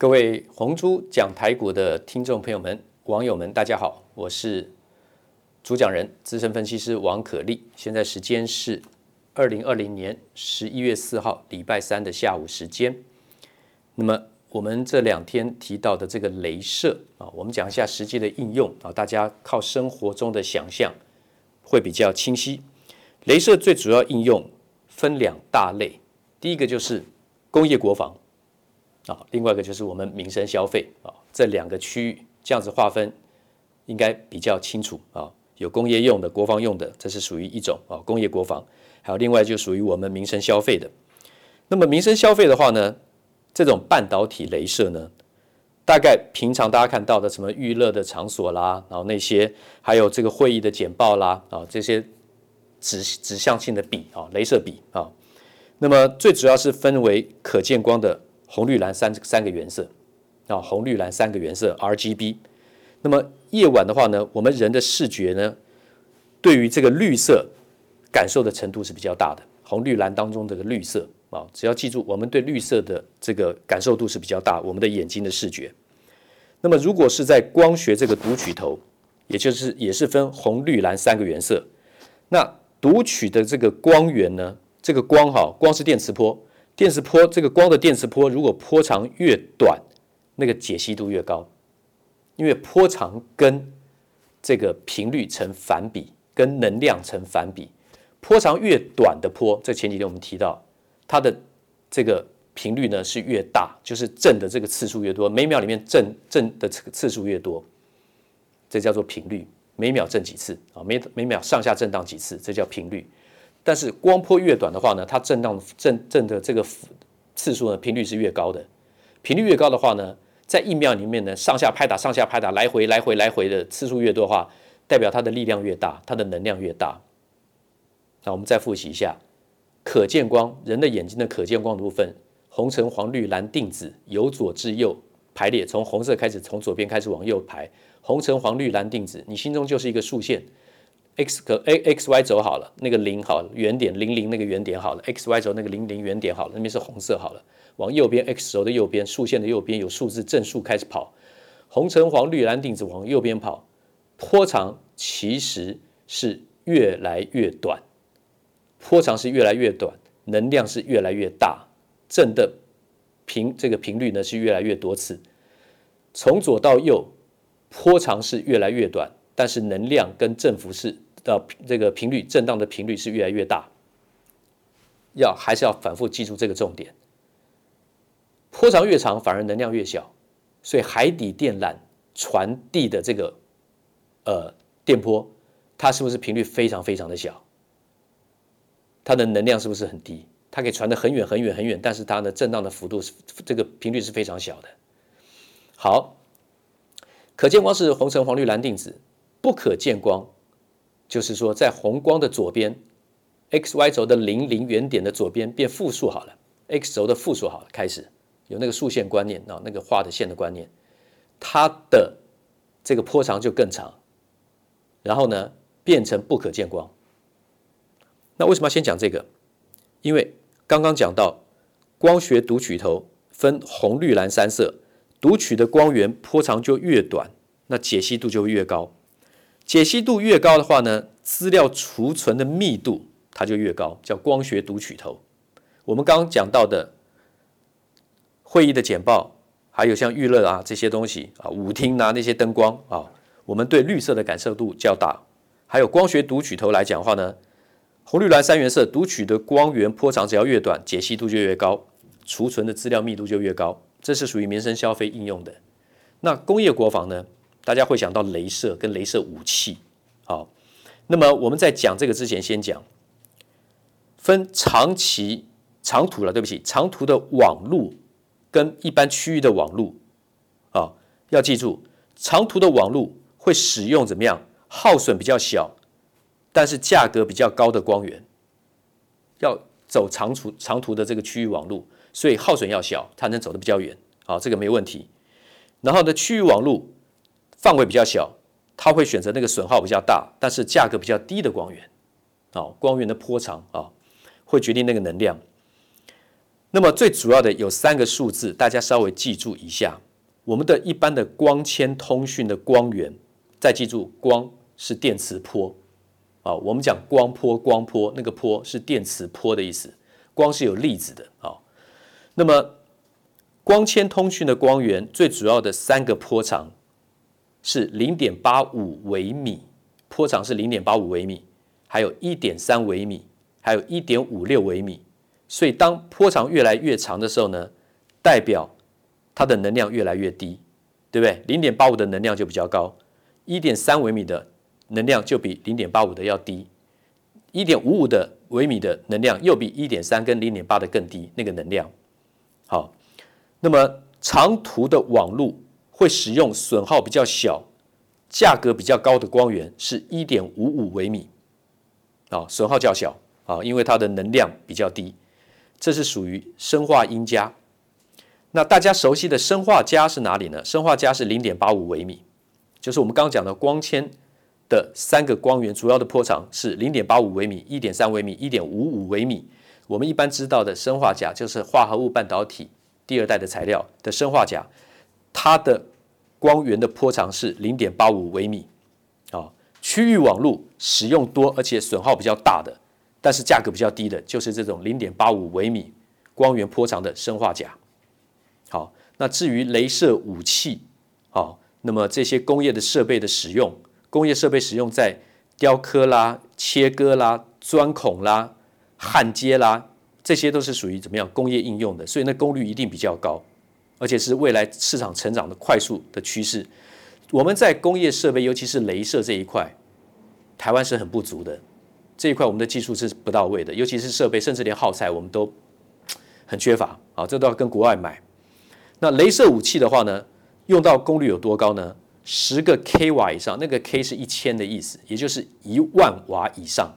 各位红猪讲台股的听众朋友们、网友们，大家好，我是主讲人资深分析师王可立。现在时间是二零二零年十一月四号礼拜三的下午时间。那么我们这两天提到的这个镭射啊，我们讲一下实际的应用啊，大家靠生活中的想象会比较清晰。镭射最主要应用分两大类，第一个就是工业国防。啊，另外一个就是我们民生消费啊，这两个区域这样子划分应该比较清楚啊。有工业用的、国防用的，这是属于一种啊，工业国防；还有另外就属于我们民生消费的。那么民生消费的话呢，这种半导体镭射呢，大概平常大家看到的什么娱乐的场所啦，然后那些还有这个会议的简报啦啊，这些指指向性的笔啊，镭射笔啊，那么最主要是分为可见光的。红绿蓝三三个原色啊，红绿蓝三个原色 RGB。那么夜晚的话呢，我们人的视觉呢，对于这个绿色感受的程度是比较大的。红绿蓝当中这个绿色啊，只要记住，我们对绿色的这个感受度是比较大，我们的眼睛的视觉。那么如果是在光学这个读取头，也就是也是分红绿蓝三个原色，那读取的这个光源呢，这个光哈，光是电磁波。电磁波这个光的电磁波，如果波长越短，那个解析度越高，因为波长跟这个频率成反比，跟能量成反比。波长越短的波，这前几天我们提到，它的这个频率呢是越大，就是震的这个次数越多，每秒里面震震的次次数越多，这叫做频率。每秒震几次啊？每每秒上下震荡几次，这叫频率。但是光波越短的话呢，它震荡震震的这个次数呢，频率是越高的。频率越高的话呢，在一秒里面呢，上下拍打、上下拍打、来回来回来回的次数越多的话，代表它的力量越大，它的能量越大。那我们再复习一下，可见光，人的眼睛的可见光的部分，红橙黄绿蓝靛紫，由左至右排列，从红色开始，从左边开始往右排，红橙黄绿蓝靛紫，你心中就是一个竖线。X 可 a x y 轴好了，那个零好了，原点零零那个原点好了，x y 轴那个零零原点好了，那边是红色好了。往右边 x 轴的右边，竖线的右边有数字正数开始跑，红橙黄绿蓝靛紫往右边跑，波长其实是越来越短，波长是越来越短，能量是越来越大，正的频这个频率呢是越来越多次，从左到右，波长是越来越短，但是能量跟振幅是。到这个频率震荡的频率是越来越大，要还是要反复记住这个重点。波长越长，反而能量越小，所以海底电缆传递的这个呃电波，它是不是频率非常非常的小？它的能量是不是很低？它可以传得很远很远很远，但是它的震荡的幅度是这个频率是非常小的。好，可见光是红橙黄绿蓝靛紫，不可见光。就是说，在红光的左边，x y 轴的零零原点的左边变负数好了，x 轴的负数好了，开始有那个竖线观念啊，那个画的线的观念，它的这个波长就更长，然后呢变成不可见光。那为什么要先讲这个？因为刚刚讲到光学读取头分红绿蓝三色，读取的光源波长就越短，那解析度就越高。解析度越高的话呢，资料储存的密度它就越高，叫光学读取头。我们刚刚讲到的会议的简报，还有像娱乐啊这些东西啊，舞厅啊那些灯光啊，我们对绿色的感受度较大。还有光学读取头来讲的话呢，红绿蓝三原色读取的光源波长只要越短，解析度就越高，储存的资料密度就越高。这是属于民生消费应用的。那工业国防呢？大家会想到镭射跟镭射武器，好，那么我们在讲这个之前，先讲分长期长途了，对不起，长途的网路跟一般区域的网路啊，要记住，长途的网路会使用怎么样，耗损比较小，但是价格比较高的光源，要走长途长途的这个区域网路，所以耗损要小，它能走得比较远，好，这个没问题。然后呢，区域网路。范围比较小，它会选择那个损耗比较大，但是价格比较低的光源，啊，光源的波长啊，会决定那个能量。那么最主要的有三个数字，大家稍微记住一下。我们的一般的光纤通讯的光源，再记住光是电磁波啊，我们讲光波，光波那个波是电磁波的意思，光是有粒子的啊。那么光纤通讯的光源最主要的三个波长是零点八五微米，波长是零点八五微米，还有一点三微米，还有一点五六微米。所以当波长越来越长的时候呢，代表它的能量越来越低，对不对？零点八五的能量就比较高，一点三微米的能量就比零点八五的要低，一点五五的微米的能量又比一点三跟零点八的更低，那个能量。好，那么长途的网路会使用损耗比较小、价格比较高的光源，是一点五五微米，啊，损耗较小啊，因为它的能量比较低，这是属于砷化銦加。那大家熟悉的砷化镓是哪里呢？砷化镓是零点八五微米，就是我们刚刚讲的光纤的三个光源，主要的波长是零点八五微米、一点三微米、一点五五微米。我们一般知道的砷化镓就是化合物半导体第二代的材料的砷化镓，它的光源的波长是零点八五微米。啊，区域网络使用多而且损耗比较大的，但是价格比较低的，就是这种零点八五微米光源波长的砷化镓。好，那至于镭射武器，好，那么这些工业的设备的使用，工业设备使用在雕刻啦、切割啦、钻孔啦、焊接啦，这些都是属于怎么样工业应用的，所以那功率一定比较高，而且是未来市场成长的快速的趋势。我们在工业设备，尤其是镭射这一块，台湾是很不足的，这一块我们的技术是不到位的，尤其是设备，甚至连耗材我们都很缺乏，啊，这都要跟国外买。那镭射武器的话呢，用到功率有多高呢？十个 k 瓦以上，那个 k 是一千的意思，也就是一万瓦以上，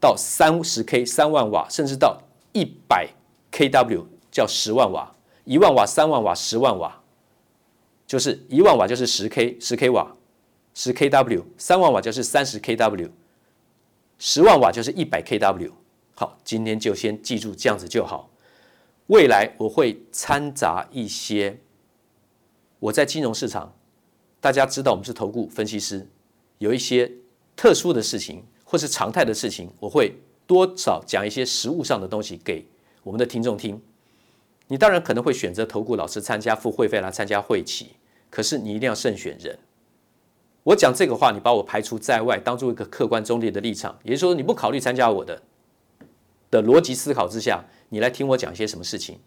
到三十 k 三万瓦，甚至到一百 kW 叫十万瓦，一万瓦、三万瓦、十万瓦，就是一万瓦就是十 k 十 k 瓦，十 kW，三万瓦就是三十 kW，十万瓦就是一百 kW。好，今天就先记住这样子就好。未来我会掺杂一些我在金融市场，大家知道我们是投顾分析师，有一些特殊的事情或是常态的事情，我会多少讲一些实物上的东西给我们的听众听。你当然可能会选择投顾老师参加付会费来参加会期，可是你一定要慎选人。我讲这个话，你把我排除在外，当做一个客观中立的立场，也就是说你不考虑参加我的的逻辑思考之下。你来听我讲一些什么事情，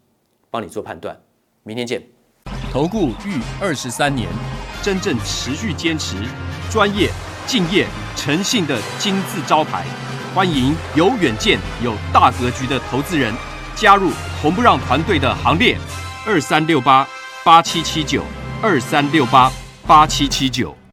帮你做判断。明天见。投顾逾二十三年，真正持续坚持、专业、敬业、诚信的金字招牌。欢迎有远见、有大格局的投资人加入红不让团队的行列。二三六八八七七九，二三六八八七七九。